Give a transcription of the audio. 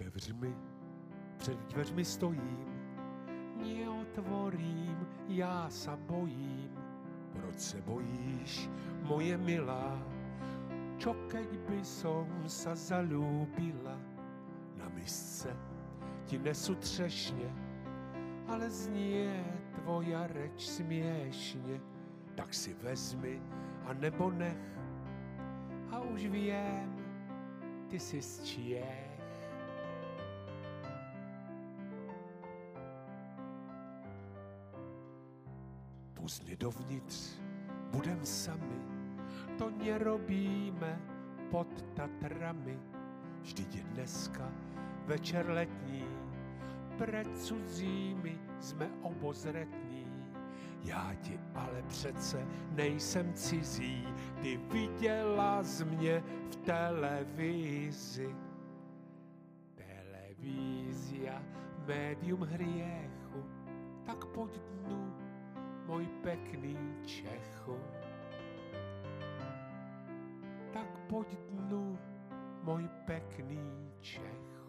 Otevř mi, před dveřmi stojím, neotvorím, já se bojím. Proč se bojíš, moje milá? Čo keď by som sa zalúbila na misce ti nesu třešně, ale znie tvoja reč směšně, tak si vezmi a nebo nech. A už vím, ty jsi z Čech. Mě dovnitř, budem sami, to nerobíme pod Tatrami. Vždyť je dneska večer letní, před cudzími jsme obozretní. Já ti ale přece nejsem cizí, ty viděla z mě v televizi. Televízia, médium hriechu, tak pojď dnu, můj pekný Čechu. Tak pojď dnu, můj pekný Čechu.